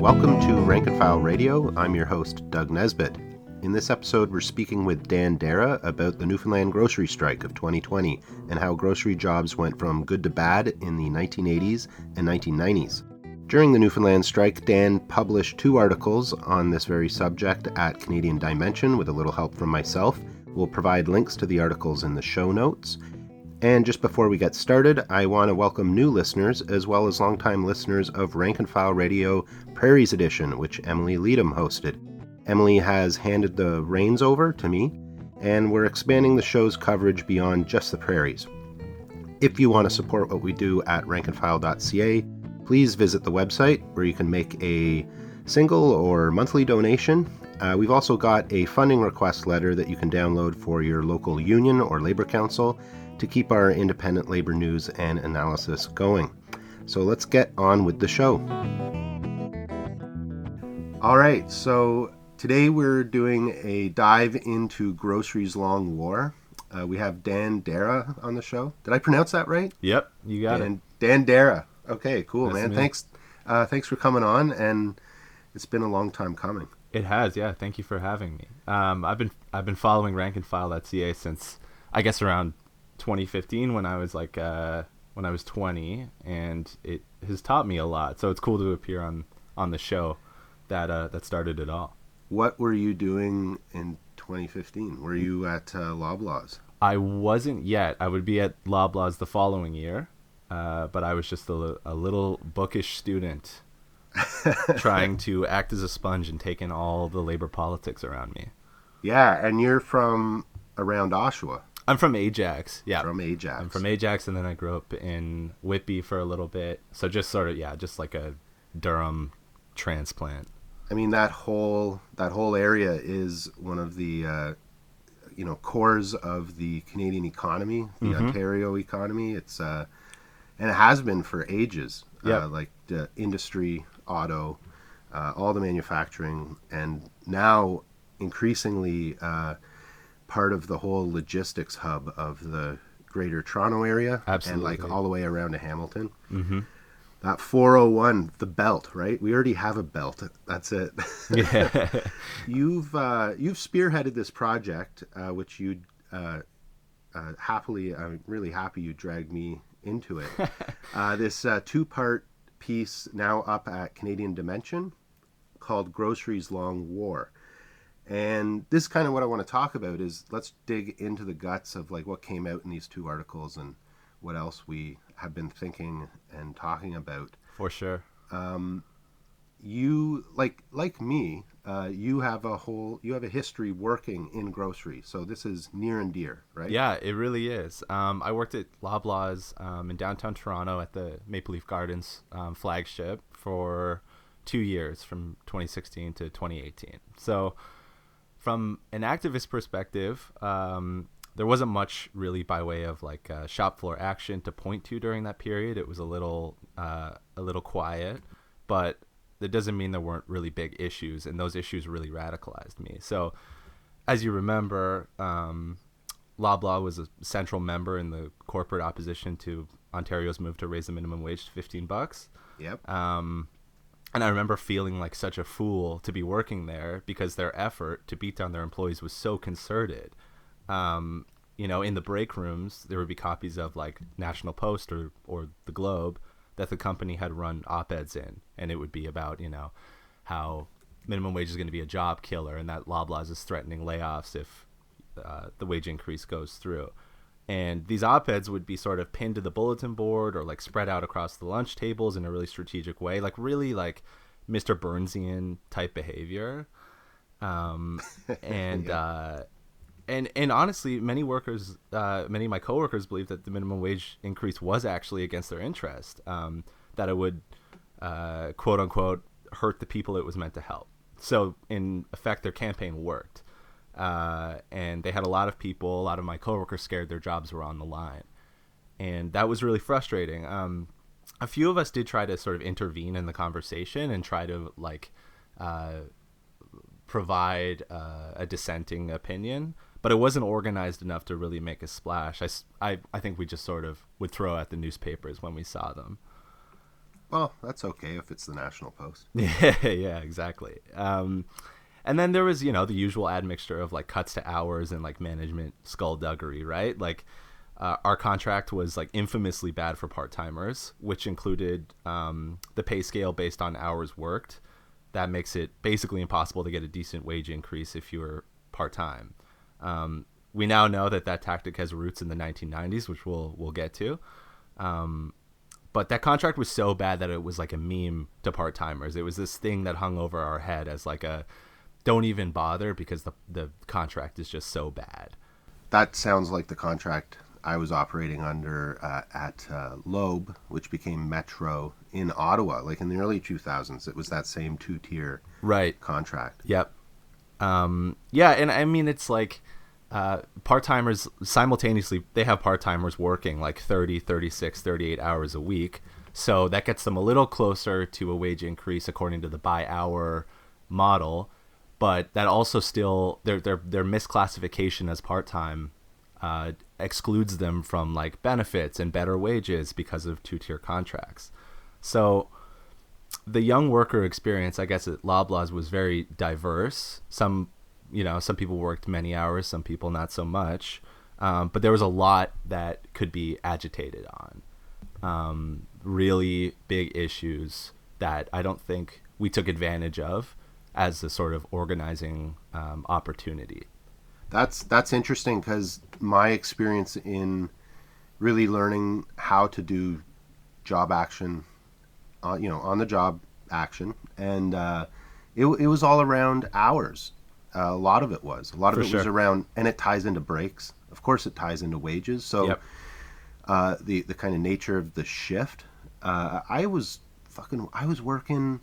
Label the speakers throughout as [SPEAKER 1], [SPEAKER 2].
[SPEAKER 1] Welcome to Rank and File Radio. I'm your host, Doug Nesbitt. In this episode, we're speaking with Dan Darrah about the Newfoundland grocery strike of 2020 and how grocery jobs went from good to bad in the 1980s and 1990s. During the Newfoundland strike, Dan published two articles on this very subject at Canadian Dimension with a little help from myself. We'll provide links to the articles in the show notes. And just before we get started, I want to welcome new listeners as well as longtime listeners of Rank and File Radio Prairies Edition, which Emily Leedham hosted. Emily has handed the reins over to me, and we're expanding the show's coverage beyond just the prairies. If you want to support what we do at rankandfile.ca, please visit the website where you can make a single or monthly donation. Uh, we've also got a funding request letter that you can download for your local union or labor council to keep our independent labor news and analysis going. So let's get on with the show. All right, so today we're doing a dive into Grocery's Long War. Uh, we have Dan Darrah on the show. Did I pronounce that right?
[SPEAKER 2] Yep, you got
[SPEAKER 1] Dan,
[SPEAKER 2] it.
[SPEAKER 1] Dan Darrah. Okay, cool,
[SPEAKER 2] That's
[SPEAKER 1] man. Thanks, uh, thanks for coming on, and it's been a long time coming.
[SPEAKER 2] It has, yeah. Thank you for having me. Um, I've been I've been following rankandfile.ca since I guess around 2015 when I was like uh, when I was 20, and it has taught me a lot. So it's cool to appear on on the show that uh, that started it all.
[SPEAKER 1] What were you doing in 2015? Were you at uh, Loblaws?
[SPEAKER 2] I wasn't yet. I would be at Loblaws the following year, uh, but I was just a, a little bookish student trying to act as a sponge and take in all the labor politics around me.
[SPEAKER 1] Yeah, and you're from around Oshawa,
[SPEAKER 2] I'm from Ajax. Yeah.
[SPEAKER 1] from Ajax.
[SPEAKER 2] I'm from Ajax, and then I grew up in Whitby for a little bit. So just sort of, yeah, just like a Durham transplant.
[SPEAKER 1] I mean that whole that whole area is one of the uh, you know cores of the Canadian economy, the
[SPEAKER 2] Mhm.
[SPEAKER 1] Ontario economy. It's uh, and it has been for ages.
[SPEAKER 2] Yep.
[SPEAKER 1] Uh, like the industry, auto, uh, all the manufacturing, and now increasingly uh, part of the whole logistics hub of the Greater Toronto area, and like all the way around to Hamilton.
[SPEAKER 2] Mm-hmm.
[SPEAKER 1] That 401, the belt, right? We already have a belt. That's it.
[SPEAKER 2] Yeah.
[SPEAKER 1] You've uh, you've spearheaded this project, uh, which you uh, uh, happily. I'm really happy you dragged me into it. uh, this uh, two-part piece now up at Canadian Dimension called "Grocery's Long War," and this is kind of what I want to talk about. Is let's dig into the guts of like what came out in these two articles and what else we have been thinking and talking about
[SPEAKER 2] For sure.
[SPEAKER 1] you like like me uh, you have a whole you have a history working in grocery so this is near and dear right
[SPEAKER 2] Yeah, it really is. Um, I worked at Loblaws um, in downtown Toronto at the Maple Leaf Gardens um, flagship for two years, from 2016 to 2018. So, from an activist perspective, um, there wasn't much really by way of like uh, shop floor action to point to during that period. It was a little uh, a little quiet, but that doesn't mean there weren't really big issues, and those issues really radicalized me. So, as you remember, um, Loblaw was a central member in the corporate opposition to Ontario's move to raise the minimum wage to 15 bucks.
[SPEAKER 1] yep
[SPEAKER 2] Um, and I remember feeling like such a fool to be working there because their effort to beat down their employees was so concerted. Um, you know, in the break rooms, there would be copies of like National Post or, or The Globe that the company had run op eds in. And it would be about, you know, how minimum wage is going to be a job killer and that Loblaws is threatening layoffs if uh, the wage increase goes through. And these op eds would be sort of pinned to the bulletin board or like spread out across the lunch tables in a really strategic way, like really like Mr. Burnsian type behavior. Um, and
[SPEAKER 1] Yeah.
[SPEAKER 2] uh, and and honestly, many workers, uh, many of my coworkers believe that the minimum wage increase was actually against their interest. Um, that it would, uh, quote unquote, hurt the people it was meant to help. So in effect, their campaign worked, uh, and they had a lot of people, a lot of my coworkers scared their jobs were on the line, and that was really frustrating. Um, a few of us did try to sort of intervene in the conversation and try to like uh, provide uh, a dissenting opinion, but it wasn't organized enough to really make a splash. I I think we just sort of would throw at the newspapers when we saw them.
[SPEAKER 1] Well, that's okay if it's the National Post.
[SPEAKER 2] Yeah, yeah, exactly. Um, and then there was, you know, the usual admixture of like cuts to hours and like management skullduggery, right? Like uh, our contract was like infamously bad for part timers, which included um, the pay scale based on hours worked. That makes it basically impossible to get a decent wage increase if you're part time. Um, we now know that that tactic has roots in the 1990s, which we'll we'll get to. Um, but that contract was so bad that it was like a meme to part timers. It was this thing that hung over our head as like a don't even bother because the the contract is just so bad.
[SPEAKER 1] That sounds like the contract I was operating under uh, at uh, Loeb, which became Metro in Ottawa. Like in the early 2000s, it was that same two tier
[SPEAKER 2] right
[SPEAKER 1] contract.
[SPEAKER 2] Yep. Um, yeah, and I mean it's like uh, part-timers simultaneously they have part-timers working like 30 36 38 hours a week so that gets them a little closer to a wage increase according to the by hour model but that also still their their their misclassification as part-time uh, excludes them from like benefits and better wages because of two-tier contracts so the young worker experience i guess at loblaws was very diverse some you know, some people worked many hours, some people not so much. Um, but there was a lot that could be agitated on. Um, really big issues that I don't think we took advantage of as a sort of organizing um, opportunity.
[SPEAKER 1] That's that's interesting because my experience in really learning how to do job action, uh, you know, on the job action, and uh, it, it was all around hours a lot of it was. A lot of For it sure. was around, and it ties into breaks. Of course, it ties into wages. So, yep. uh, the the kind of nature of the shift. Uh, I was fucking. I was working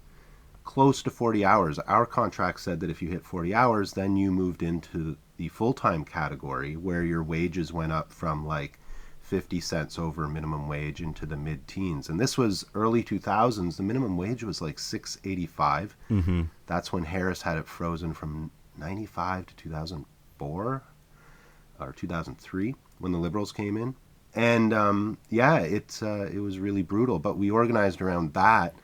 [SPEAKER 1] close to 40 hours. Our contract said that if you hit 40 hours, then you moved into the full time category where your wages went up from like 50 cents over minimum wage into the mid teens. And this was early 2000s. The minimum wage was like 685. Mm-hmm. That's when Harris had it frozen from 95 to 2004 or 2003 when the liberals came in and um, yeah it, uh, it was really brutal but we organized around that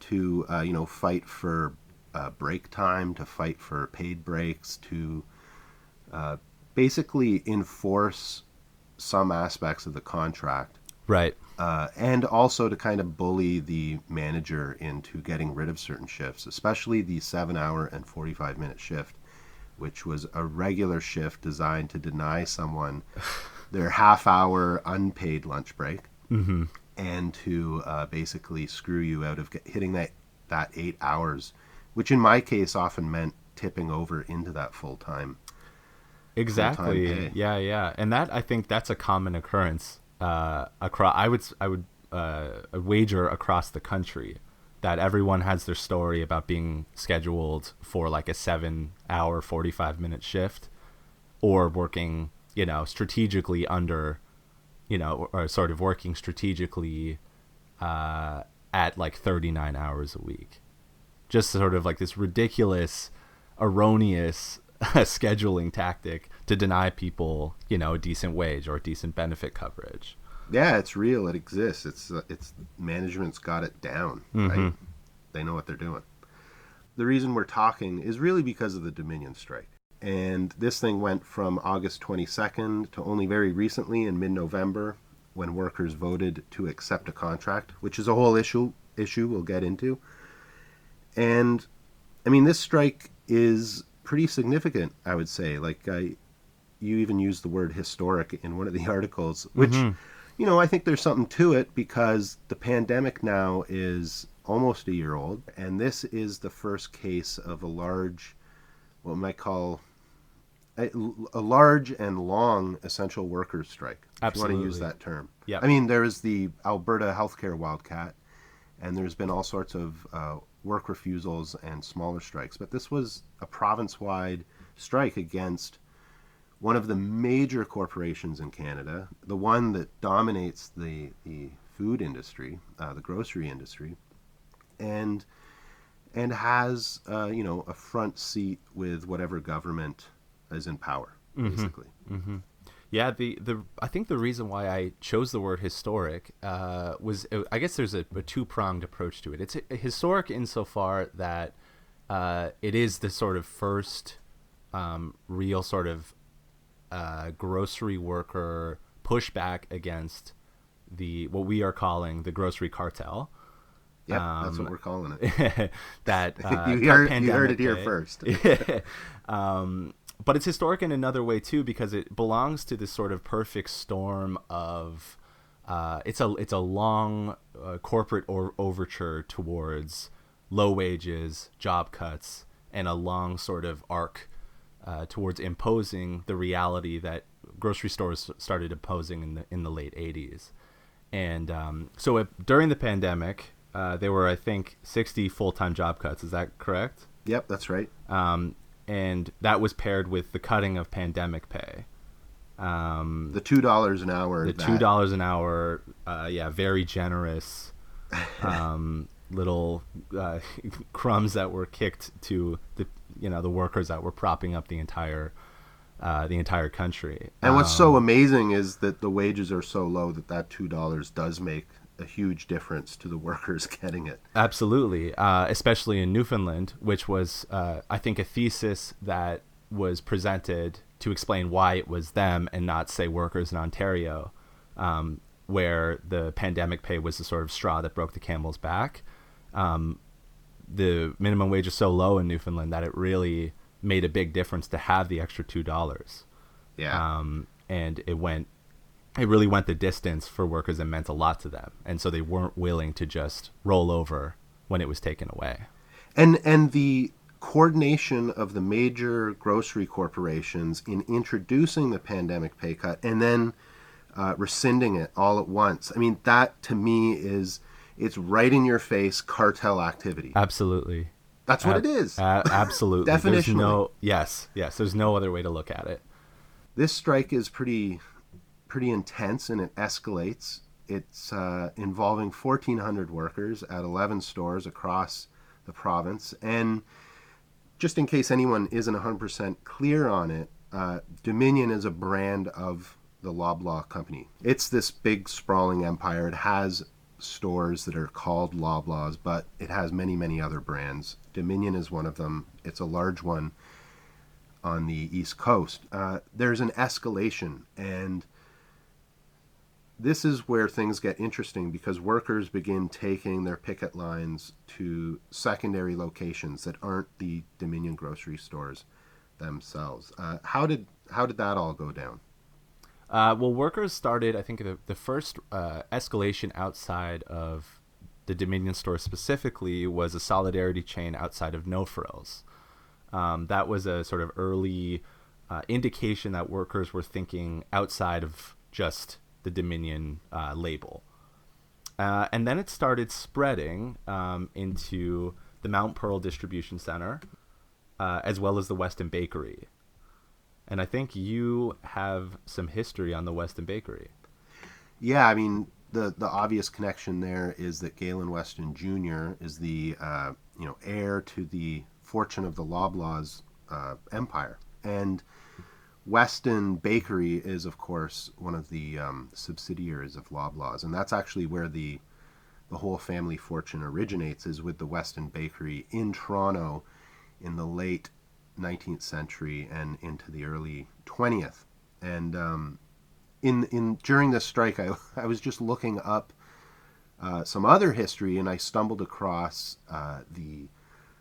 [SPEAKER 1] to uh, you know fight for uh, break time to fight for paid breaks to uh, basically enforce some aspects of the contract.
[SPEAKER 2] Right.
[SPEAKER 1] Uh, and also to kind of bully the manager into getting rid of certain shifts especially the seven hour and 45 minute shift which was a regular shift designed to deny someone their half hour unpaid lunch break. Mm-hmm. And to uh, basically screw you out of hitting that, that eight hours, which in my case often meant tipping over into that full time.
[SPEAKER 2] Exactly. Yeah, yeah, and that I think that's a common occurrence uh, across. I would I would uh, wager across the country that everyone has their story about being scheduled for like a seven hour 45 minute shift or working you know strategically under you know or sort of working strategically uh, at like 39 hours a week just sort of like this ridiculous erroneous scheduling tactic to deny people you know a decent wage or decent benefit coverage
[SPEAKER 1] yeah, it's real. It exists. It's uh, it's management's got it down. Mm-hmm. Right? They know what they're doing. The reason we're talking is really because of the Dominion strike. And this thing went from August 22nd to only very recently in mid-November when workers voted to accept a contract, which is a whole issue issue we'll get into. And I mean this strike is pretty significant, I would say. Like I you even used the word historic in one of the articles, which mm-hmm you know, I think there's something to it because the pandemic now is almost a year old, and this is the first case of a large, what we might call a, a large and long essential workers strike. Absolutely. If you want to use that term. Yeah. I mean, there is the Alberta healthcare wildcat, and there's been all sorts of uh, work refusals and smaller strikes, but this was a province-wide strike against one of the major corporations in Canada, the one that dominates the, the food industry, uh, the grocery industry, and and has uh, you know a front seat with whatever government is in power, mm-hmm. basically.
[SPEAKER 2] Mm-hmm. Yeah, the, the I think the reason why I chose the word historic uh, was I guess there's a, a two pronged approach to it. It's historic insofar that uh, it is the sort of first um, real sort of uh, grocery worker pushback against the what we are calling the grocery cartel.
[SPEAKER 1] Yeah, um, that's what um, we're calling it.
[SPEAKER 2] that uh,
[SPEAKER 1] you, heard, you heard it here first.
[SPEAKER 2] um, but it's historic in another way too because it belongs to this sort of perfect storm of uh, it's a it's a long uh, corporate or overture towards low wages, job cuts, and a long sort of arc uh, towards imposing the reality that grocery stores started imposing in the in the late '80s. And um, so during the pandemic, uh, there were I think 60 full time job cuts. Is that correct?
[SPEAKER 1] Yep, that's right.
[SPEAKER 2] Um, and that was paired with the cutting of pandemic pay. Um,
[SPEAKER 1] the two dollars an hour.
[SPEAKER 2] The two dollars an hour. Uh, yeah, very generous. Um, little uh, crumbs that were kicked to the you know the workers that were propping up the entire uh, the entire country.
[SPEAKER 1] And what's um, so amazing is that the wages are so low that that two dollars does make a huge difference to the workers getting it.
[SPEAKER 2] Absolutely, uh, especially in Newfoundland, which was, uh, I think, a thesis that was presented to explain why it was them and not, say, workers in Ontario, um, where the pandemic pay was the sort of straw that broke the camel's back. Um, the minimum wage is so low in Newfoundland that it really made a big difference to have the extra two dollars.
[SPEAKER 1] Yeah.
[SPEAKER 2] Um, and it went it really went the distance for workers and meant a lot to them. And so they weren't willing to just roll over when it was taken away.
[SPEAKER 1] And and the coordination of the major grocery corporations in introducing the pandemic pay cut and then uh, rescinding it all at once. I mean, that to me is it's right in your face cartel activity.
[SPEAKER 2] Absolutely.
[SPEAKER 1] That's what it is.
[SPEAKER 2] absolutely.
[SPEAKER 1] Definition.
[SPEAKER 2] No, yes, yes. There's no other way to look at it.
[SPEAKER 1] This strike is pretty pretty intense and it escalates. It's uh, involving 1,400 workers at 11 stores across the province. And just in case anyone isn't 100% clear on it, uh, Dominion is a brand of the Loblaw company. It's this big sprawling empire. It has stores that are called Loblaws, but it has many, many other brands. Dominion is one of them. It's a large one on the East Coast. Uh, there's an escalation, and this is where things get interesting because workers begin taking their picket lines to secondary locations that aren't the Dominion grocery stores themselves. Uh, how did how did that all go down?
[SPEAKER 2] Uh, well, workers started. I think the, the first uh, escalation outside of the Dominion store specifically was a solidarity chain outside of No Frills. Um, that was a sort of early uh, indication that workers were thinking outside of just the Dominion uh, label. Uh, and then it started spreading um, into the Mount Pearl Distribution Center, uh, as well as the Weston Bakery. And I think you have some history on the Weston Bakery.
[SPEAKER 1] Yeah, I mean the the obvious connection there is that Galen Weston Jr. is the uh, you know heir to the fortune of the Loblaws uh, empire, and Weston Bakery is, of course, one of the um, subsidiaries of Loblaws, and that's actually where the the whole family fortune originates is with the Weston Bakery in Toronto in the late 19th century and into the early 20th. And um, in in during this strike, I, I was just looking up uh, some other history, and I stumbled across uh, the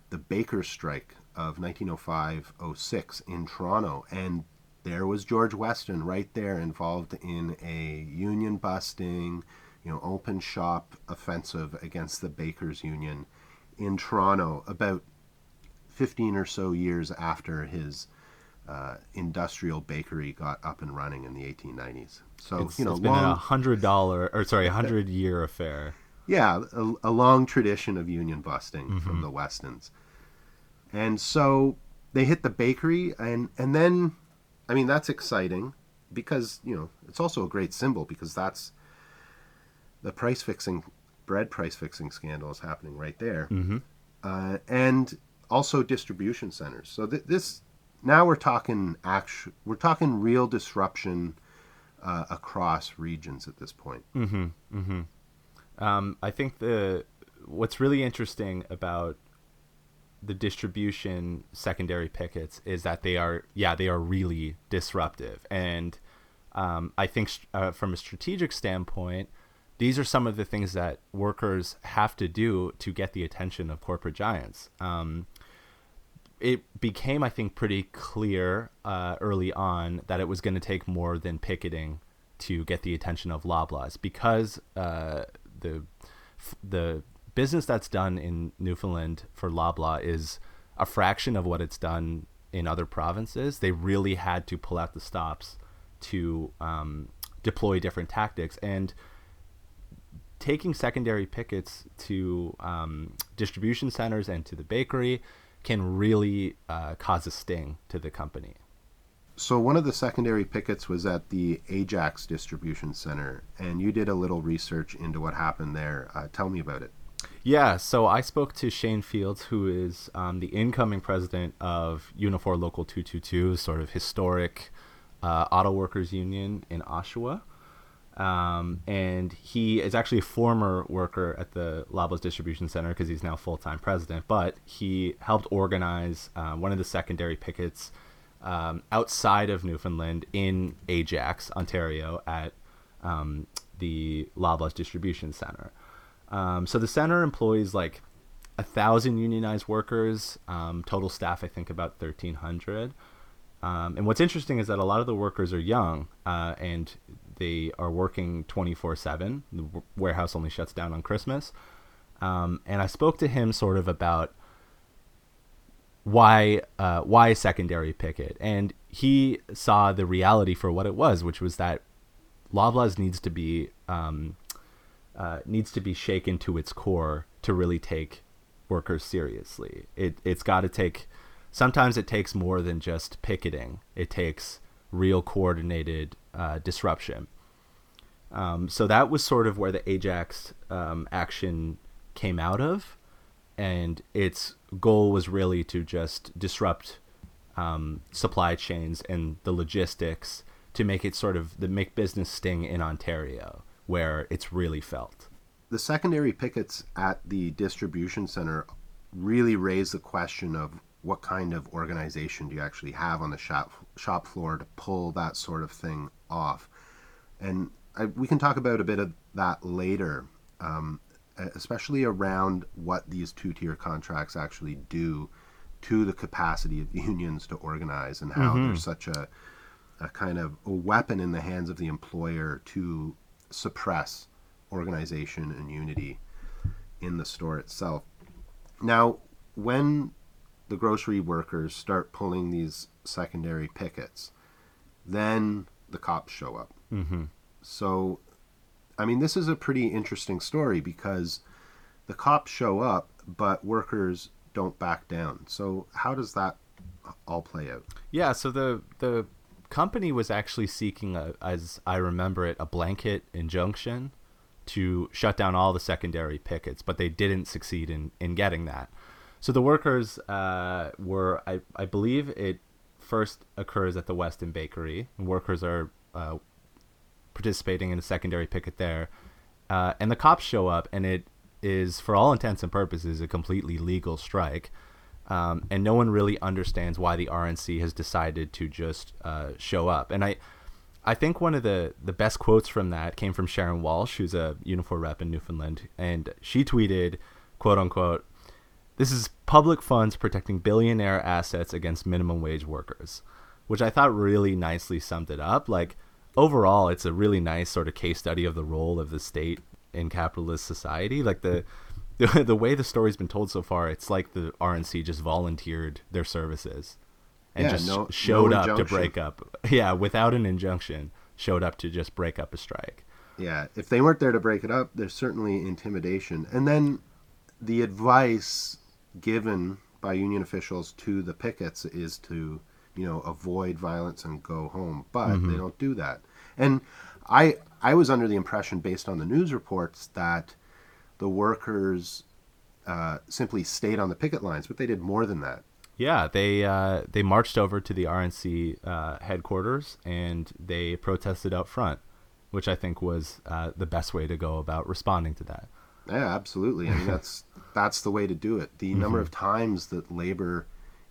[SPEAKER 1] the Baker strike of 1905-06 in Toronto, and there was George Weston right there involved in a union busting, you know, open shop offensive against the Bakers Union in Toronto about 15 or so years after his uh, industrial bakery got up and running in the 1890s. So
[SPEAKER 2] it's,
[SPEAKER 1] you know,
[SPEAKER 2] it's been long, a hundred dollar or sorry, a hundred year affair.
[SPEAKER 1] Yeah, a, a, long tradition of union busting mm-hmm. from the Westons, and so they hit the bakery, and and then I mean, that's exciting because, you know, it's also a great symbol because that's the price fixing, bread price fixing scandal is happening right there.
[SPEAKER 2] Mm-hmm.
[SPEAKER 1] Uh, and also distribution centers. So th- this, now we're talking actual, we're talking real disruption uh, across regions at this point.
[SPEAKER 2] Mm-hmm. Mm-hmm. Um, I think the what's really interesting about the distribution secondary pickets is that they are yeah they are really disruptive and um, I think uh, from a strategic standpoint these are some of the things that workers have to do to get the attention of corporate giants. Um, it became, I think, pretty clear uh, early on that it was going to take more than picketing to get the attention of Loblaws because uh, the the business that's done in Newfoundland for Loblaw is a fraction of what it's done in other provinces. They really had to pull out the stops to um, deploy different tactics and taking secondary pickets to um, distribution centers and to the bakery can really uh, cause a sting to the company.
[SPEAKER 1] So one of the secondary pickets was at the Ajax distribution center, and you did a little research into what happened there. Uh, tell me about it.
[SPEAKER 2] Yeah, so I spoke to Shane Fields, who is um, the incoming president of Unifor Local 222, sort of historic uh, auto workers union in Oshawa. Um, and he is actually a former worker at the Loblaws Distribution Center because he's now full time president. But he helped organize uh, one of the secondary pickets um, outside of Newfoundland in Ajax, Ontario, at um, the Loblaws Distribution Center. Um, so the center employs like a thousand unionized workers, um, total staff I think about thirteen hundred. Um, and what's interesting is that a lot of the workers are young, uh, and they are working 24 7. The warehouse only shuts down on Christmas. Um, and I spoke to him sort of about why uh, why secondary picket, and he saw the reality for what it was, which was that Loblaws needs to be um, uh, needs to be shaken to its core to really take workers seriously. It it's got to take. Sometimes it takes more than just picketing. It takes real coordinated uh, disruption. Um, so that was sort of where the Ajax um, action came out of, and its goal was really to just disrupt um, supply chains and the logistics to make it sort of the make business sting in Ontario, where it's really felt.
[SPEAKER 1] The secondary pickets at the distribution center really raise the question of what kind of organization do you actually have on the shop shop floor to pull that sort of thing off. And I, we can talk about a bit of that later, um, especially around what these two tier contracts actually do to the capacity of unions to organize and how mm-hmm. there's such a, a kind of a weapon in the hands of the employer to suppress organization and unity in the store itself. Now, when the grocery workers start pulling these secondary pickets, then the cops show up. Mm-hmm. So, I mean, this is a pretty interesting story because the cops show up, but workers don't back down. So, how does that all play out?
[SPEAKER 2] Yeah, so the the company was actually seeking, a, as I remember it, a blanket injunction to shut down all the secondary pickets, but they didn't succeed in, in getting that. So the workers uh, were, I, I believe it first occurs at the Weston Bakery. Workers are uh, participating in a secondary picket there. Uh, and the cops show up, and it is, for all intents and purposes, a completely legal strike. Um, and no one really understands why the RNC has decided to just uh, show up. And I, I think one of the, the best quotes from that came from Sharon Walsh, who's a Unifor rep in Newfoundland, and she tweeted, "quote unquote." This is public funds protecting billionaire assets against minimum wage workers, which I thought really nicely summed it up. Like, overall, it's a really nice sort of case study of the role of the state in capitalist society. Like, the, the, the way the story's been told so far, it's like the RNC just volunteered their services and yeah, just no, showed no up to break up. Yeah, without an injunction, showed up to just break up a strike.
[SPEAKER 1] Yeah, if they weren't there to break it up, there's certainly intimidation. And then the advice given by union officials to the pickets is to you know avoid violence and go home but mm-hmm. they don't do that and i i was under the impression based on the news reports that the workers uh, simply stayed on the picket lines but they did more than that
[SPEAKER 2] Yeah, they uh, they marched over to the RNC uh, headquarters and they protested out front, which I think was uh, the best way to go about responding to that.
[SPEAKER 1] Yeah, absolutely. I mean, that's that's the way to do it. The number of times that labor,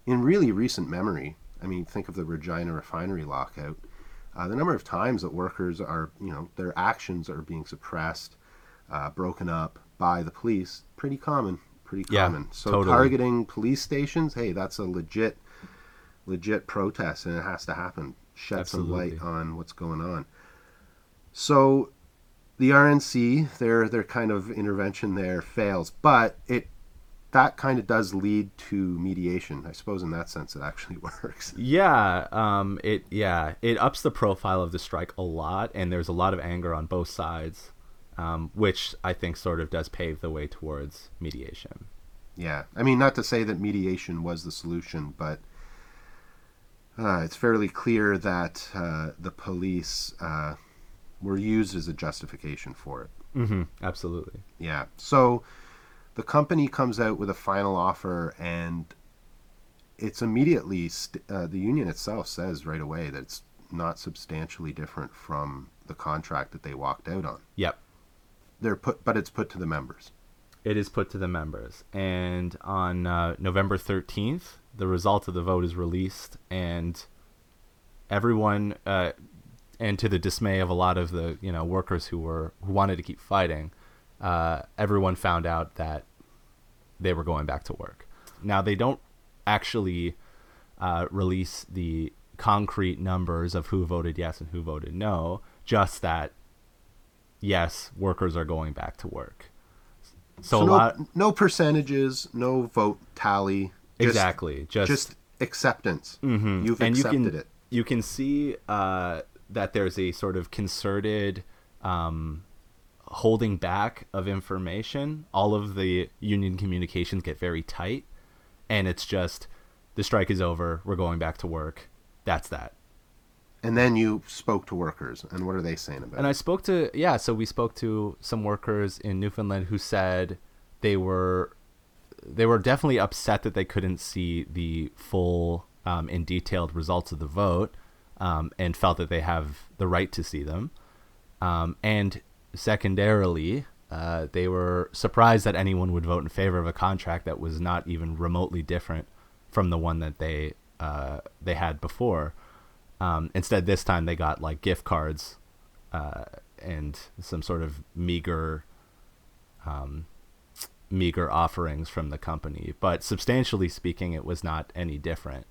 [SPEAKER 1] in really recent memory, I mean, think of the Regina refinery lockout. Uh, the number of times that workers are, you know, their actions are being suppressed, uh, broken up by the police, pretty common. Pretty
[SPEAKER 2] Yeah,
[SPEAKER 1] common. so
[SPEAKER 2] totally.
[SPEAKER 1] targeting police stations, hey, that's a legit, legit protest, and it has to happen. Shed some light on what's going on. So the RNC, their their kind of intervention there fails, but it that kind of does lead to mediation. I suppose in that sense it actually works.
[SPEAKER 2] Yeah, um, it yeah it ups the profile of the strike a lot, and there's a lot of anger on both sides, um, which I think sort of does pave the way towards mediation.
[SPEAKER 1] Yeah, I mean not to say that mediation was the solution, but uh, it's fairly clear that uh, the police uh, were used as a justification for it.
[SPEAKER 2] Mm-hmm. Absolutely.
[SPEAKER 1] Yeah. So the company comes out with a final offer, and it's immediately st- uh, the union itself says right away that it's not substantially different from the contract that they walked out on.
[SPEAKER 2] Yep.
[SPEAKER 1] They're put, but it's put to the members.
[SPEAKER 2] It is put to the members, and on uh, November thirteenth, the result of the vote is released, and everyone, uh, and to the dismay of a lot of the you know workers who were who wanted to keep fighting, uh, everyone found out that they were going back to work. Now they don't actually uh, release the concrete numbers of who voted yes and who voted no, just that yes, workers are going back to work. So, a
[SPEAKER 1] no,
[SPEAKER 2] lot
[SPEAKER 1] no percentages, no vote tally. just-
[SPEAKER 2] exactly just,
[SPEAKER 1] Just acceptance.
[SPEAKER 2] Mhm.
[SPEAKER 1] You've
[SPEAKER 2] and you
[SPEAKER 1] accepted
[SPEAKER 2] can
[SPEAKER 1] it.
[SPEAKER 2] you can see uh, that there's a sort of concerted um, holding back of information. All of the union communications get very tight, and it's just the strike is over. We're going back to work. That's that.
[SPEAKER 1] And then you spoke to workers, and what are they saying about
[SPEAKER 2] And
[SPEAKER 1] it?
[SPEAKER 2] I spoke to yeah, so we spoke to some workers in Newfoundland who said they were they were definitely upset that they couldn't see the full um, and detailed results of the vote, um, and felt that they have the right to see them. Um, and secondarily, uh, they were surprised that anyone would vote in favor of a contract that was not even remotely different from the one that they uh, they had before. Um, instead, this time they got like gift cards uh, and some sort of meager, um, meager offerings from the company. But substantially speaking, it was not any different,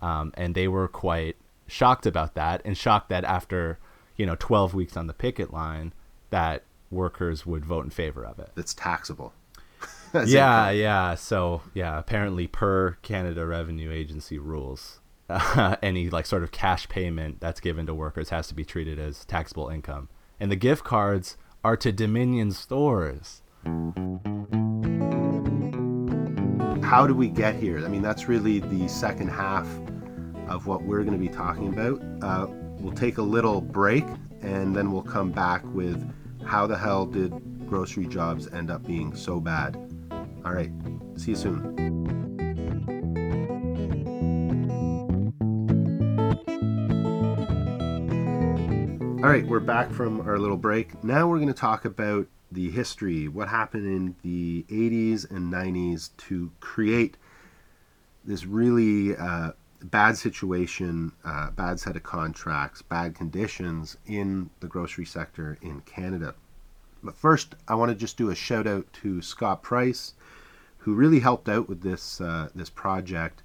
[SPEAKER 2] um, and they were quite shocked about that, and shocked that after you know 12 weeks on the picket line, that workers would vote in favor of it.
[SPEAKER 1] That's taxable.
[SPEAKER 2] Yeah,
[SPEAKER 1] income.
[SPEAKER 2] yeah. So yeah, apparently per Canada Revenue Agency rules, any like sort of cash payment that's given to workers has to be treated as taxable income, and the gift cards are to Dominion stores.
[SPEAKER 1] how do we get here? I mean, that's really the second half of what we're going to be talking about. Uh, we'll take a little break and then we'll come back with how the hell did grocery jobs end up being so bad? All right, see you soon. All right, we're back from our little break. Now we're going to talk about the history, what happened in the 80s and 90s to create this really uh, bad situation, uh, bad set of contracts, bad conditions in the grocery sector in Canada. But first, I want to just do a shout out to Scott Price, who really helped out with this uh, this project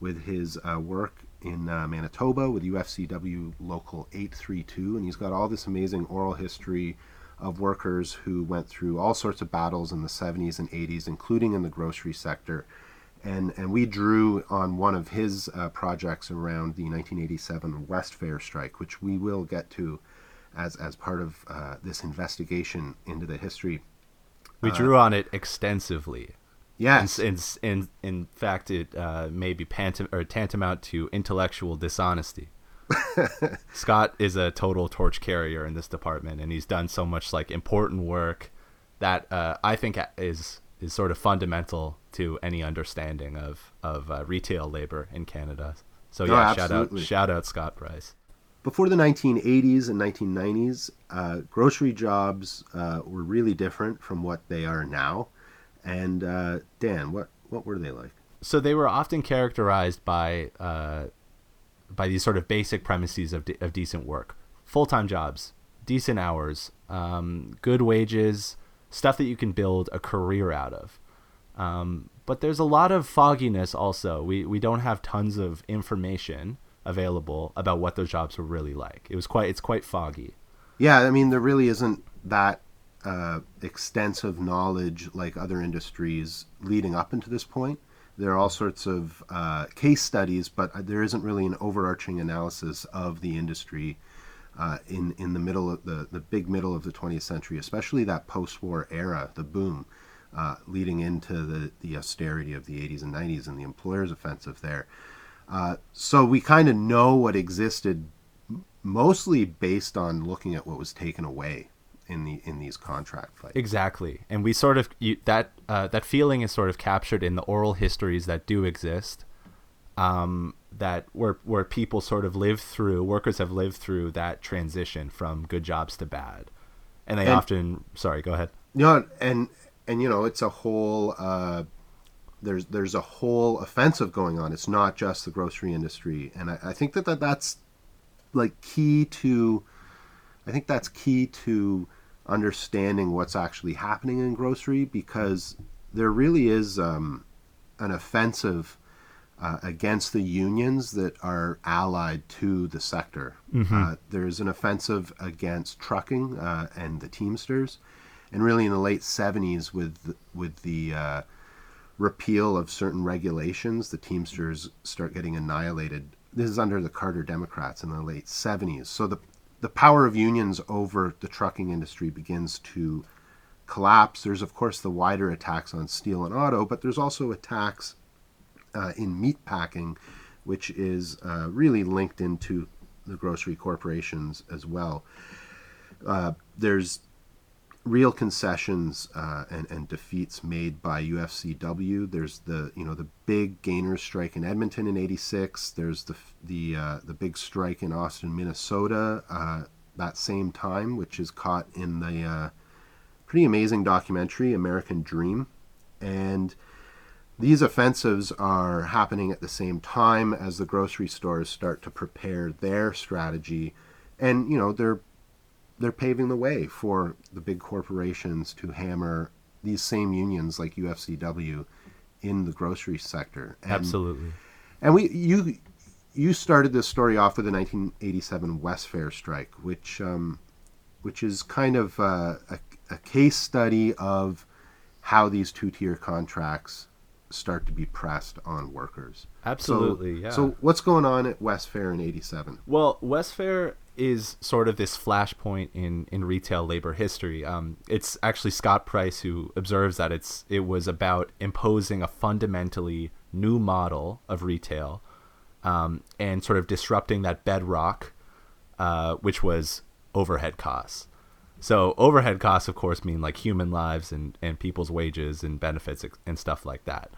[SPEAKER 1] with his uh, work in uh, Manitoba with UFCW Local 832, and he's got all this amazing oral history of workers who went through all sorts of battles in the 70s and 80s, including in the grocery sector. And, and we drew on one of his uh, projects around the 1987 Westfair strike, which we will get to as, as part of uh, this investigation into the history.
[SPEAKER 2] We drew on it extensively.
[SPEAKER 1] Yes.
[SPEAKER 2] In, in, in, in fact, it uh, may be pantom- or tantamount to intellectual dishonesty. Scott is a total torch carrier in this department, and he's done so much like important work that uh, I think is is sort of fundamental to any understanding of of uh, retail labor in Canada. So
[SPEAKER 1] No,
[SPEAKER 2] yeah, shout out shout out Scott Price.
[SPEAKER 1] Before the 1980s and 1990s, uh, grocery jobs uh, were really different from what they are now. And uh, Dan, what what were they like?
[SPEAKER 2] So they were often characterized by uh, by these sort of basic premises of, de- of decent work, full time jobs, decent hours, um, good wages, stuff that you can build a career out of. Um, but there's a lot of fogginess also. We we don't have tons of information available about what those jobs were really like. It was quite it's quite foggy.
[SPEAKER 1] Yeah, I mean, there really isn't that uh, extensive knowledge like other industries leading up into this point. There are all sorts of uh, case studies, but there isn't really an overarching analysis of the industry uh, in in the middle of the the big middle of the 20th century, especially that post-war era, the boom, uh, leading into the the austerity of the 80s and 90s and the employers' offensive there. Uh, so we kind of know what existed mostly based on looking at what was taken away in the in these contract fights.
[SPEAKER 2] Exactly, and we sort of you, that uh, that feeling is sort of captured in the oral histories that do exist, um, that where where people sort of live through, workers have lived through that transition from good jobs to bad, and they
[SPEAKER 1] And-
[SPEAKER 2] often. Sorry, go ahead.
[SPEAKER 1] Know, and and you know, it's a whole. Uh, there's there's a whole offensive going on. It's not just the grocery industry, and I, I think that, that that's like key to. I think that's key to understanding what's actually happening in grocery because there really is um, an offensive uh, against the unions that are allied to the sector. Uh, there's an offensive against trucking uh, and the Teamsters, and really in the late 70s with with the uh, repeal of certain regulations, the Teamsters start getting annihilated. This is under the Carter Democrats in the late 70s. So the the power of unions over the trucking industry begins to collapse. There's of course the wider attacks on steel and auto, but there's also attacks uh, in meat packing, which is uh, really linked into the grocery corporations as well. Uh, there's real concessions uh, and, and defeats made by UFCW. There's the you know the big Gainers strike in Edmonton in '86. There's the the uh, the big strike in Austin, Minnesota, uh, that same time, which is caught in the uh, pretty amazing documentary American Dream, and these offensives are happening at the same time as the grocery stores start to prepare their strategy, and you know they're they're paving the way for the big corporations to hammer these same unions like UFCW in the grocery sector. And,
[SPEAKER 2] Absolutely.
[SPEAKER 1] And we you you started this story off with the 1987 Westfair strike, which um, which is kind of uh, a, a case study of how these two tier contracts start to be pressed on workers.
[SPEAKER 2] Absolutely,
[SPEAKER 1] So,
[SPEAKER 2] yeah.
[SPEAKER 1] So what's going on at Westfair in '87?
[SPEAKER 2] Well, Westfair is sort of this flashpoint in, in retail labor history. Um, it's actually Scott Price who observes that it's it was about imposing a fundamentally new model of retail um, and sort of disrupting that bedrock, uh, which was overhead costs. So overhead costs, of course, mean like human lives and, and people's wages and benefits and stuff like that.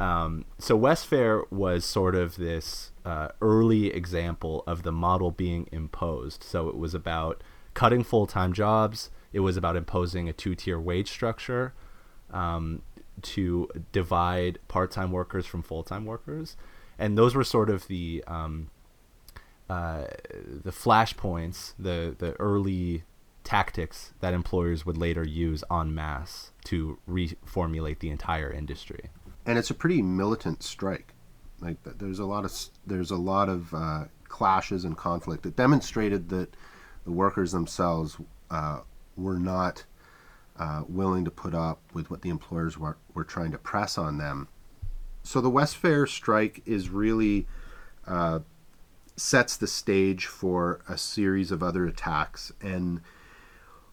[SPEAKER 2] Um, so Westfair was sort of this uh, early example of the model being imposed. So it was about cutting full time jobs. It was about imposing a two tier wage structure um, to divide part time workers from full time workers. And those were sort of the um, uh, the flashpoints, the the early tactics that employers would later use en masse to reformulate the entire industry.
[SPEAKER 1] And it's a pretty militant strike. Like there's a lot of there's a lot of uh, clashes and conflict. It demonstrated that the workers themselves uh, were not uh, willing to put up with what the employers were were trying to press on them. So the Westfair strike is really uh, sets the stage for a series of other attacks and.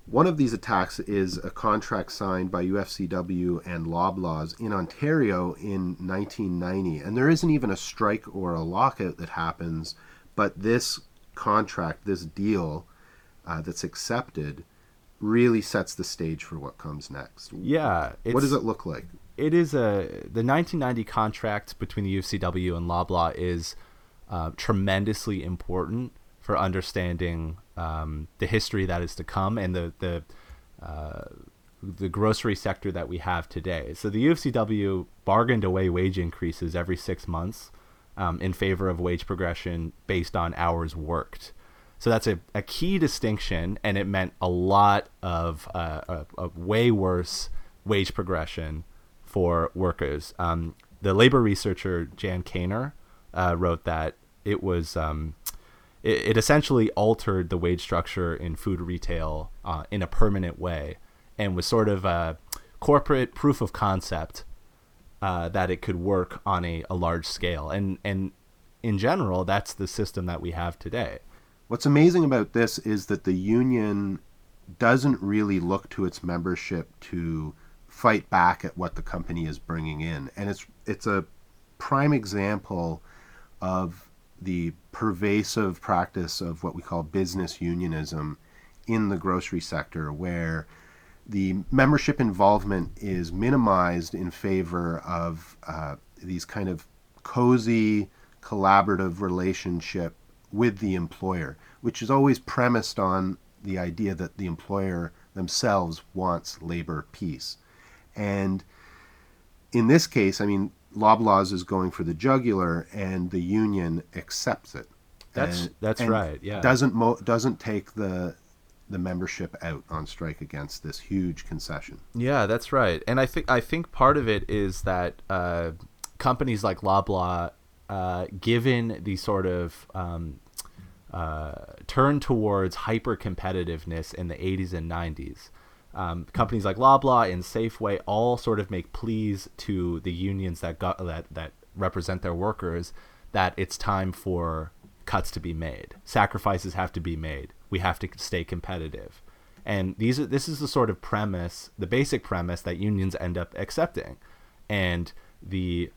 [SPEAKER 1] One of these attacks is a contract signed by UFCW and Loblaws in Ontario in 1990. And there isn't even a strike or a lockout that happens, but this contract, this deal uh, that's accepted, really sets the stage for what comes next.
[SPEAKER 2] Yeah.
[SPEAKER 1] What does it look like?
[SPEAKER 2] It is a the 1990 contract between the UFCW and Loblaw is uh, tremendously important for understanding um, the history that is to come and the the uh, the grocery sector that we have today. So the UFCW bargained away wage increases every six months um, in favor of wage progression based on hours worked. So that's a, a key distinction, and it meant a lot of uh, a, a, way worse wage progression for workers. Um, the labor researcher Jan Kainer uh, wrote that it was um, it, it, essentially altered the wage structure in food retail uh, in a permanent way, and was sort of a corporate proof of concept uh, that it could work on a, a large scale. And and in general, that's the system that we have today.
[SPEAKER 1] What's amazing about this is that the union doesn't really look to its membership to fight back at what the company is bringing in, and it's it's a prime example of the pervasive practice of what we call business unionism in the grocery sector, where the membership involvement is minimized in favor of uh, these kind of cozy collaborative relationship with the employer, which is always premised on the idea that the employer themselves wants labor peace. And in this case, I mean, Loblaws is going for the jugular, and the union accepts it.
[SPEAKER 2] That's
[SPEAKER 1] and,
[SPEAKER 2] that's
[SPEAKER 1] and
[SPEAKER 2] right. Yeah,
[SPEAKER 1] doesn't mo- doesn't take the the membership out on strike against this huge concession.
[SPEAKER 2] Yeah, that's right. And I think I think part of it is that uh, companies like Loblaw, uh, given the sort of um, uh, turn towards hyper competitiveness in the 80s and 90s. Um, companies like Loblaw and Safeway all sort of make pleas to the unions that got, that that represent their workers that it's time for cuts to be made. Sacrifices have to be made. We have to stay competitive. And these are, this is the sort of premise, the basic premise that unions end up accepting. And the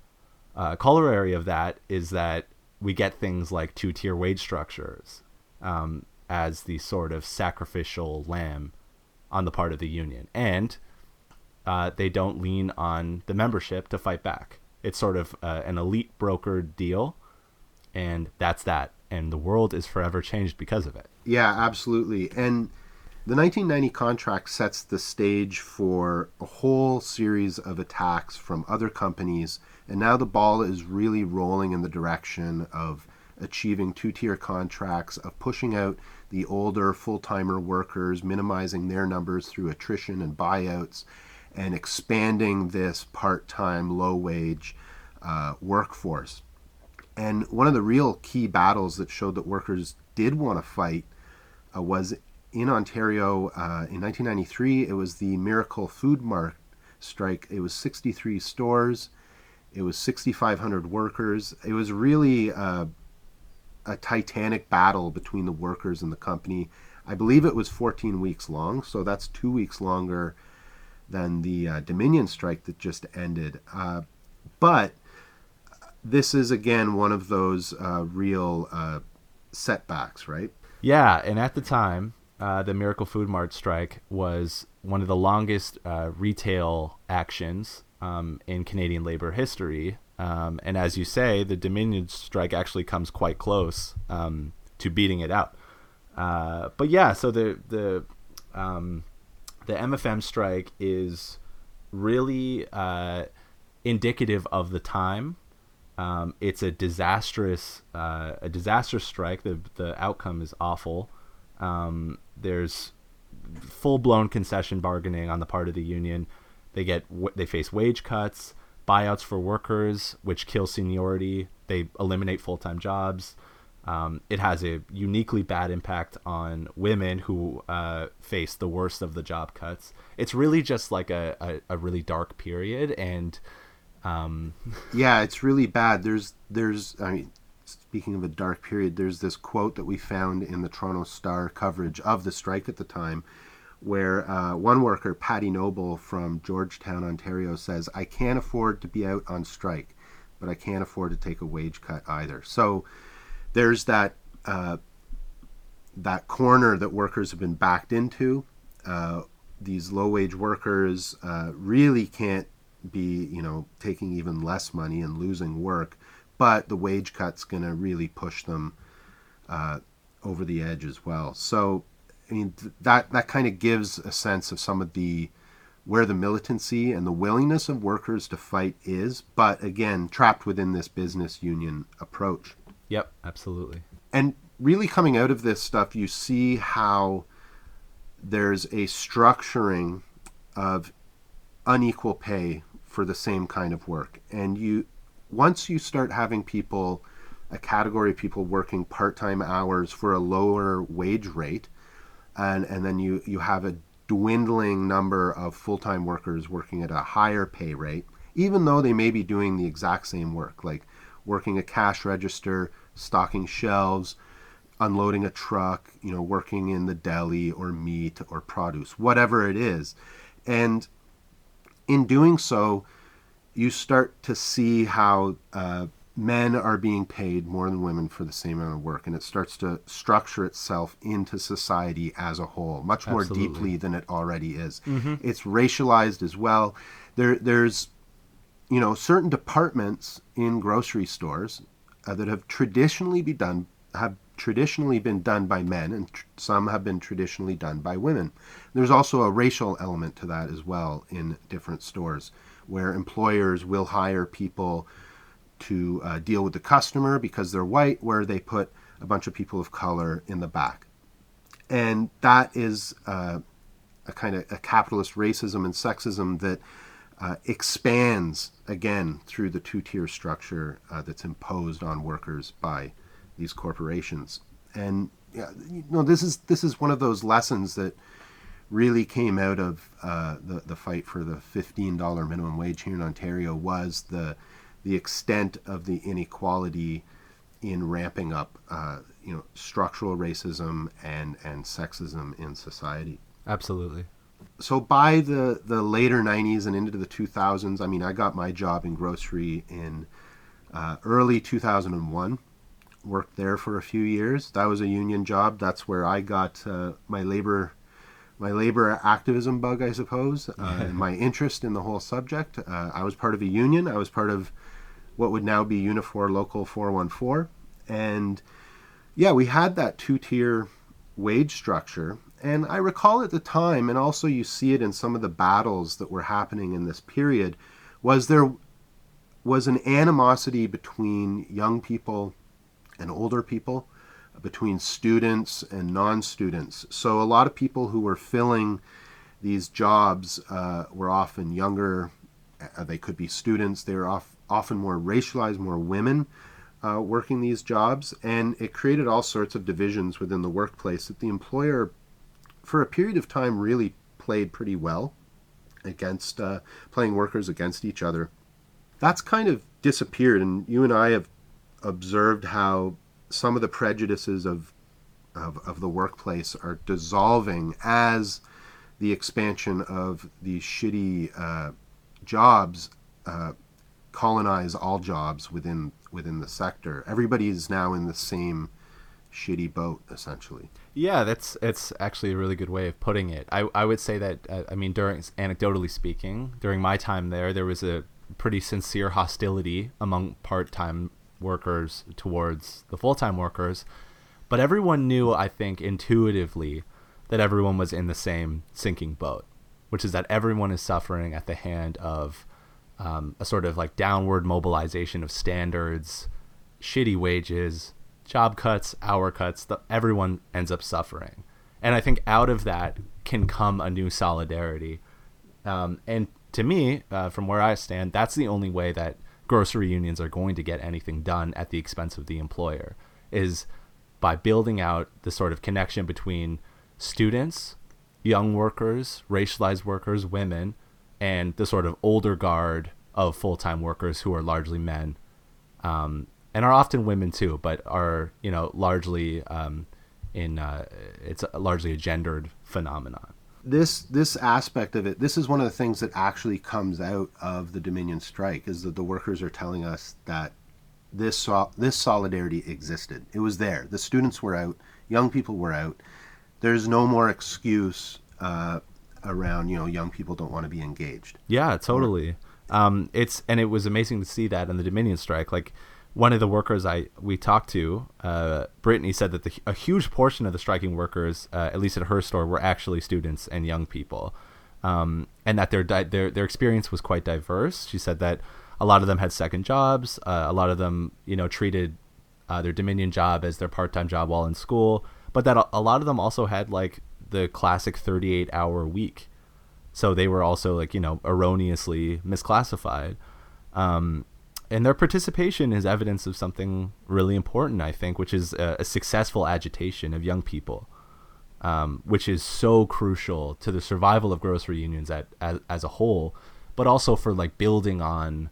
[SPEAKER 2] uh, corollary of that is that we get things like two tier wage structures um, as the sort of sacrificial lamb on the part of the union. And uh, they don't lean on the membership to fight back. It's sort of uh, an elite brokered deal, and that's that. And the world is forever changed because of it.
[SPEAKER 1] Yeah, absolutely. And the 1990 contract sets the stage for a whole series of attacks from other companies and now the ball is really rolling in the direction of achieving two tier contracts, of pushing out the older full timer workers, minimizing their numbers through attrition and buyouts, and expanding this part time, low wage uh, workforce. And one of the real key battles that showed that workers did want to fight uh, was in Ontario uh, in 1993. It was the Miracle Food Mart strike. It was 63 stores. It was 6,500 workers. It was really uh, a titanic battle between the workers and the company. I believe it was 14 weeks long, so that's two weeks longer than the uh, Dominion strike that just ended. Uh, but this is again one of those uh, real uh, setbacks, right?
[SPEAKER 2] Yeah, and at the time, uh, the Miracle Food Mart strike was one of the longest uh, retail actions um, in Canadian labor history. Um, and as you say, the Dominion strike actually comes quite close um, to beating it out. Uh, but yeah, so the the um, the MFM strike is really uh, indicative of the time. Um, it's a disastrous uh, a disastrous strike. The the outcome is awful. Um, there's full blown concession bargaining on the part of the union. They get they face wage cuts, buyouts for workers, which kill seniority. They eliminate full time jobs. Um, it has a uniquely bad impact on women who uh, face the worst of the job cuts. It's really just like a, a, a really dark period, and um...
[SPEAKER 1] yeah, it's really bad. There's there's I mean, speaking of a dark period, there's this quote that we found in the Toronto Star coverage of the strike at the time, where uh, one worker, Patty Noble from Georgetown, Ontario, says, I can't afford to be out on strike, but I can't afford to take a wage cut either. So there's that. Uh, that corner that workers have been backed into, uh, these low wage workers uh, really can't be, you know, taking even less money and losing work, but the wage cut's going to really push them uh, over the edge as well. So, I mean, that that kind of gives a sense of some of the where the militancy and the willingness of workers to fight is, but again, trapped within this business union approach.
[SPEAKER 2] Yep, absolutely.
[SPEAKER 1] And really coming out of this stuff, you see how there's a structuring of unequal pay for the same kind of work. And you once you start having people a category of people working part-time hours for a lower wage rate and and then you you have a dwindling number of full-time workers working at a higher pay rate even though they may be doing the exact same work like working a cash register stocking shelves unloading a truck you know working in the deli or meat or produce whatever it is. And in doing so you start to see how uh, men are being paid more than women for the same amount of work and it starts to structure itself into society as a whole much more
[SPEAKER 2] Absolutely.
[SPEAKER 1] deeply than it already is. It's racialized as well. There there's you know certain departments in grocery stores uh, that have traditionally be done have traditionally been done by men and tr- some have been traditionally done by women. There's also a racial element to that as well in different stores where employers will hire people to uh, deal with the customer because they're white, where they put a bunch of people of color in the back. And that is uh, a kind of a capitalist racism and sexism that uh, expands again through the two tier structure uh, that's imposed on workers by these corporations. And yeah, you know, this is this is one of those lessons that really came out of uh, the the fight for the fifteen dollar minimum wage here in Ontario was the the extent of the inequality in ramping up, uh, you know, structural racism and and sexism in society.
[SPEAKER 2] Absolutely.
[SPEAKER 1] So by the the later '90s and into the 2000s, I mean, I got my job in grocery in uh, early 2001. Worked there for a few years. That was a union job. That's where I got uh, my labor my labor activism bug, I suppose, uh, and my interest in the whole subject. Uh, I was part of a union. I was part of what would now be Unifor Local 414. And yeah, we had that two tier wage structure. And I recall at the time, and also you see it in some of the battles that were happening in this period, was there was an animosity between young people and older people, between students and non students. So a lot of people who were filling these jobs uh, were often younger. Uh, they could be students. They were off, often more racialized, more women uh, working these jobs. And it created all sorts of divisions within the workplace that the employer, for a period of time, really played pretty well against uh, playing workers against each other. That's kind of disappeared. And you and I have observed how some of the prejudices of, of, of the workplace are dissolving as the expansion of these shitty uh, jobs uh, colonize all jobs within within the sector. Everybody is now in the same shitty boat, essentially.
[SPEAKER 2] Yeah, that's it's actually a really good way of putting it. I, I would say that uh, I mean during anecdotally speaking, during my time there, there was a pretty sincere hostility among part-time workers towards the full-time workers, but everyone knew I think intuitively that everyone was in the same sinking boat, which is that everyone is suffering at the hand of um, a sort of like downward mobilization of standards, shitty wages, job cuts, hour cuts. The, everyone ends up suffering, and I think out of that can come a new solidarity. Um, and to me, uh, from where I stand, that's the only way that grocery unions are going to get anything done at the expense of the employer is by building out the sort of connection between students, young workers, racialized workers, women, and the sort of older guard of full-time workers who are largely men, um, and are often women too, but are you know largely um, in uh, it's largely a gendered phenomenon.
[SPEAKER 1] This this aspect of it, this is one of the things that actually comes out of the Dominion strike, is that the workers are telling us that this so, this solidarity existed. It was there. The students were out, young people were out. There's no more excuse uh, around you know young people don't want to be engaged.
[SPEAKER 2] Yeah, totally. Um, it's and it was amazing to see that in the Dominion strike. Like one of the workers I we talked to, uh, Brittany said that the, a huge portion of the striking workers, uh, at least at her store, were actually students and young people, um, and that their di- their their experience was quite diverse. She said that a lot of them had second jobs, uh, a lot of them you know treated uh, their Dominion job as their part time job while in school, but that a, a lot of them also had like the classic 38 hour week. So they were also like, you know, erroneously misclassified. Um, and their participation is evidence of something really important, I think, which is a, a successful agitation of young people, um, which is so crucial to the survival of grocery unions at, as, as a whole, but also for like building on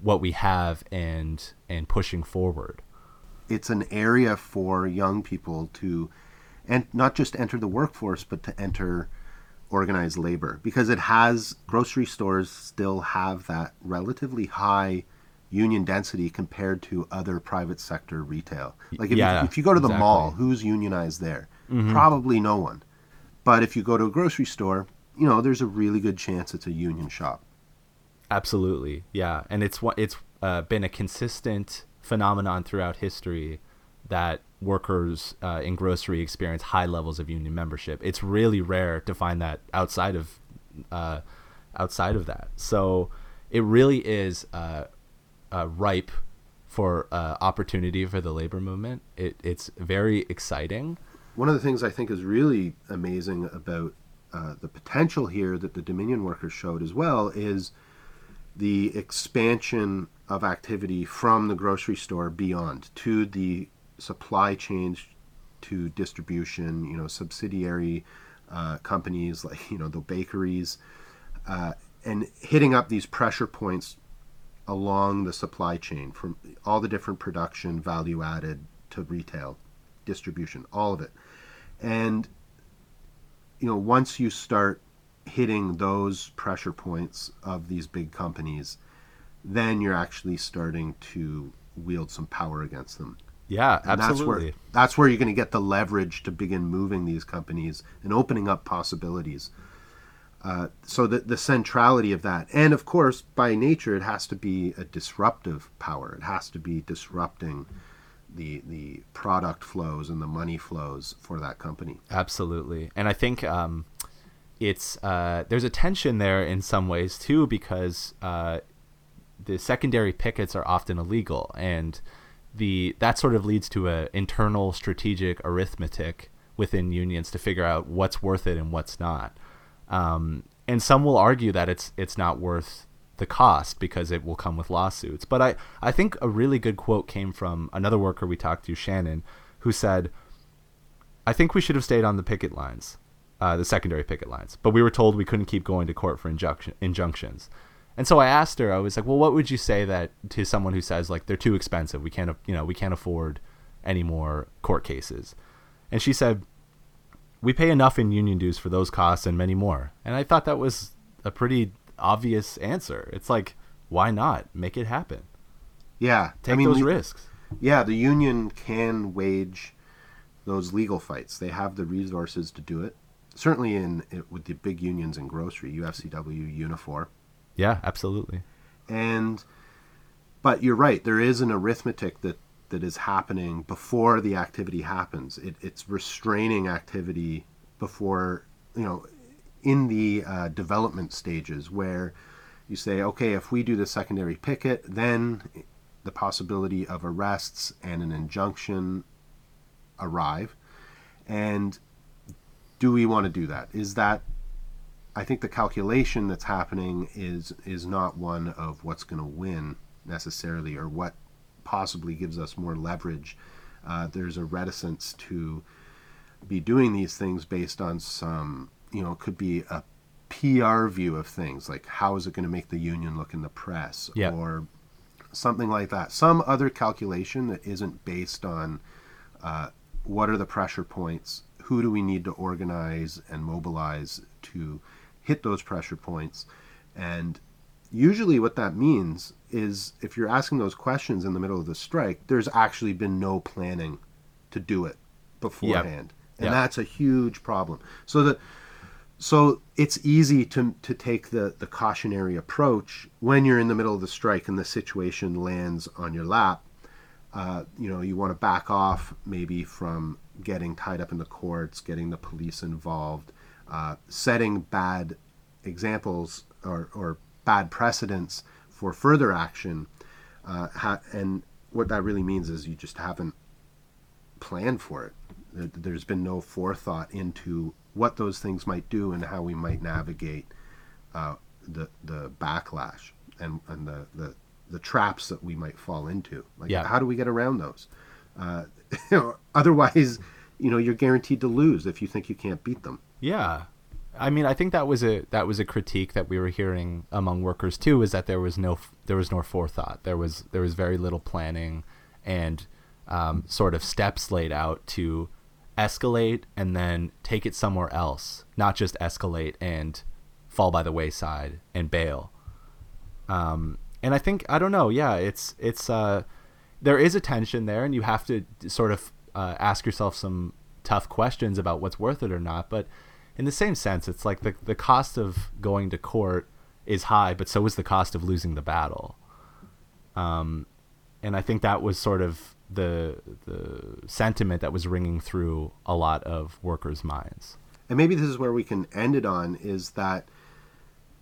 [SPEAKER 2] what we have and and pushing forward.
[SPEAKER 1] It's an area for young people to and not just enter the workforce, but to enter organized labor because it has grocery stores still have that relatively high union density compared to other private sector retail. Like if,
[SPEAKER 2] Yeah,
[SPEAKER 1] you, if you go to the
[SPEAKER 2] exactly.
[SPEAKER 1] mall, who's unionized there? Probably no one. But if you go to a grocery store, you know, there's a really good chance it's a union shop.
[SPEAKER 2] Absolutely, yeah, and it's what it's uh, been a consistent phenomenon throughout history that workers uh, in grocery experience high levels of union membership. It's really rare to find that outside of uh, outside of that. So it really is uh, uh, ripe for uh, opportunity for the labor movement. It, it's very exciting.
[SPEAKER 1] One of the things I think is really amazing about uh, the potential here that the Dominion workers showed as well is the expansion of activity from the grocery store beyond to the supply chains to distribution, you know, subsidiary uh, companies like, you know, the bakeries, uh, and hitting up these pressure points along the supply chain from all the different production, value added to retail, distribution, all of it. And, you know, once you start hitting those pressure points of these big companies, then you're actually starting to wield some power against them.
[SPEAKER 2] Yeah,
[SPEAKER 1] And
[SPEAKER 2] absolutely.
[SPEAKER 1] That's where, that's where you're going to get the leverage to begin moving these companies and opening up possibilities. Uh, so the, the centrality of that, and of course, by nature, it has to be a disruptive power. It has to be disrupting the the product flows and the money flows for that company.
[SPEAKER 2] Absolutely, and I think um, it's uh, there's a tension there in some ways too because uh, the secondary pickets are often illegal, and the that sort of leads to an internal strategic arithmetic within unions to figure out what's worth it and what's not. Um, and some will argue that it's it's not worth the cost because it will come with lawsuits. But I, I think a really good quote came from another worker we talked to, Shannon, who said, I think we should have stayed on the picket lines, uh, the secondary picket lines, but we were told we couldn't keep going to court for injunction, injunctions. And so I asked her, I was like, well, what would you say that to someone who says like they're too expensive, we can't, you know, we can't afford any more court cases? And she said, we pay enough in union dues for those costs and many more. And I thought that was a pretty obvious answer. It's like, why not make it happen?
[SPEAKER 1] Yeah,
[SPEAKER 2] Take
[SPEAKER 1] I mean,
[SPEAKER 2] those
[SPEAKER 1] the-
[SPEAKER 2] risks.
[SPEAKER 1] Yeah, the union can wage those legal fights. They have the resources to do it. Certainly, in it, with the big unions in grocery, UFCW, Unifor,
[SPEAKER 2] Yeah, absolutely.
[SPEAKER 1] and but you're right. There is an arithmetic that that is happening before the activity happens. It, it's restraining activity before you know in the uh, development stages where you say, okay, if we do the secondary picket, then the possibility of arrests and an injunction arrive. And do we want to do that? Is that I think the calculation that's happening is is not one of what's going to win necessarily or what possibly gives us more leverage. Uh, there's a reticence to be doing these things based on some, you know, it could be a PR view of things, like how is it going to make the union look in the press,
[SPEAKER 2] Yeah.
[SPEAKER 1] or something like that. Some other calculation that isn't based on uh, what are the pressure points, who do we need to organize and mobilize to hit those pressure points, and usually what that means is if you're asking those questions in the middle of the strike, there's actually been no planning to do it beforehand. And
[SPEAKER 2] Yep.
[SPEAKER 1] that's a huge problem. So the So it's easy to, to take the, the cautionary approach when you're in the middle of the strike and the situation lands on your lap. Uh, you know, you want to back off maybe from getting tied up in the courts, getting the police involved, uh, setting bad examples or, or bad precedents for further action. Uh, ha- and what that really means is you just haven't planned for it. There's been no forethought into what those things might do and how we might navigate uh, the the backlash and and the, the the traps that we might fall into. Like, yeah. how do we get around those? Uh, you know, otherwise, you know, you're guaranteed to lose if you think you can't beat them.
[SPEAKER 2] Yeah, I mean, I think that was a that was a critique that we were hearing among workers too, is that there was no there was no forethought. There was there was very little planning, and um, sort of steps laid out to escalate and then take it somewhere else, not just escalate and fall by the wayside and bail. Um, and I think I don't know. Yeah, it's it's uh, there is a tension there, and you have to sort of uh, ask yourself some tough questions about what's worth it or not. But in the same sense, it's like the the cost of going to court is high, but so is the cost of losing the battle. Um, and I think that was sort of the the sentiment that was ringing through a lot of workers' minds.
[SPEAKER 1] And maybe this is where we can end it on is that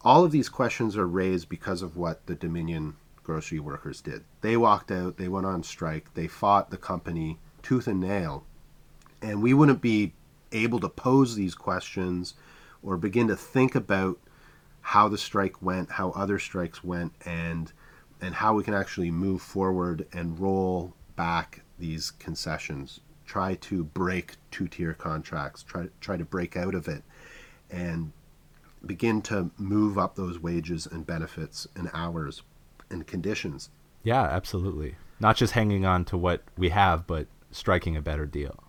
[SPEAKER 1] all of these questions are raised because of what the Dominion grocery workers did. They walked out, they went on strike, they fought the company tooth and nail. And we wouldn't be able to pose these questions or begin to think about how the strike went, how other strikes went, and and how we can actually move forward and roll back these concessions, try to break two-tier contracts, try try to break out of it, and begin to move up those wages and benefits and hours and conditions.
[SPEAKER 2] Yeah, absolutely. Not just hanging on to what we have, but striking a better deal.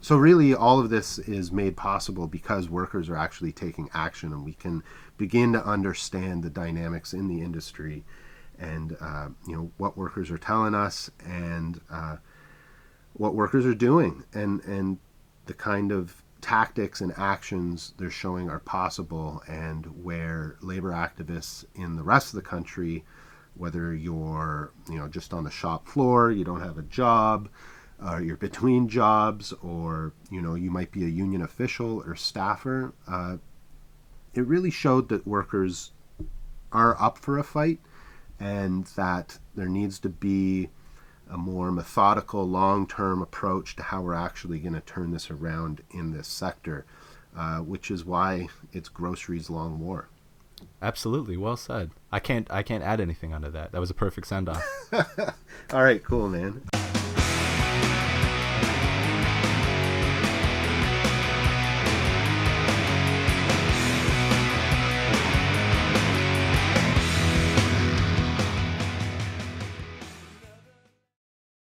[SPEAKER 1] So, really, all of this is made possible because workers are actually taking action and we can begin to understand the dynamics in the industry and uh, you know what workers are telling us and uh, what workers are doing and and the kind of tactics and actions they're showing are possible and where labor activists in the rest of the country whether you're you know just on the shop floor you don't have a job or you're between jobs or you know you might be a union official or staffer uh, it really showed that workers are up for a fight and that there needs to be a more methodical, long term approach to how we're actually going to turn this around in this sector, uh, which is why it's Grocery's Long War.
[SPEAKER 2] Absolutely, well said. I can't I can't add anything onto that. That was a perfect send off.
[SPEAKER 1] All right, cool, man.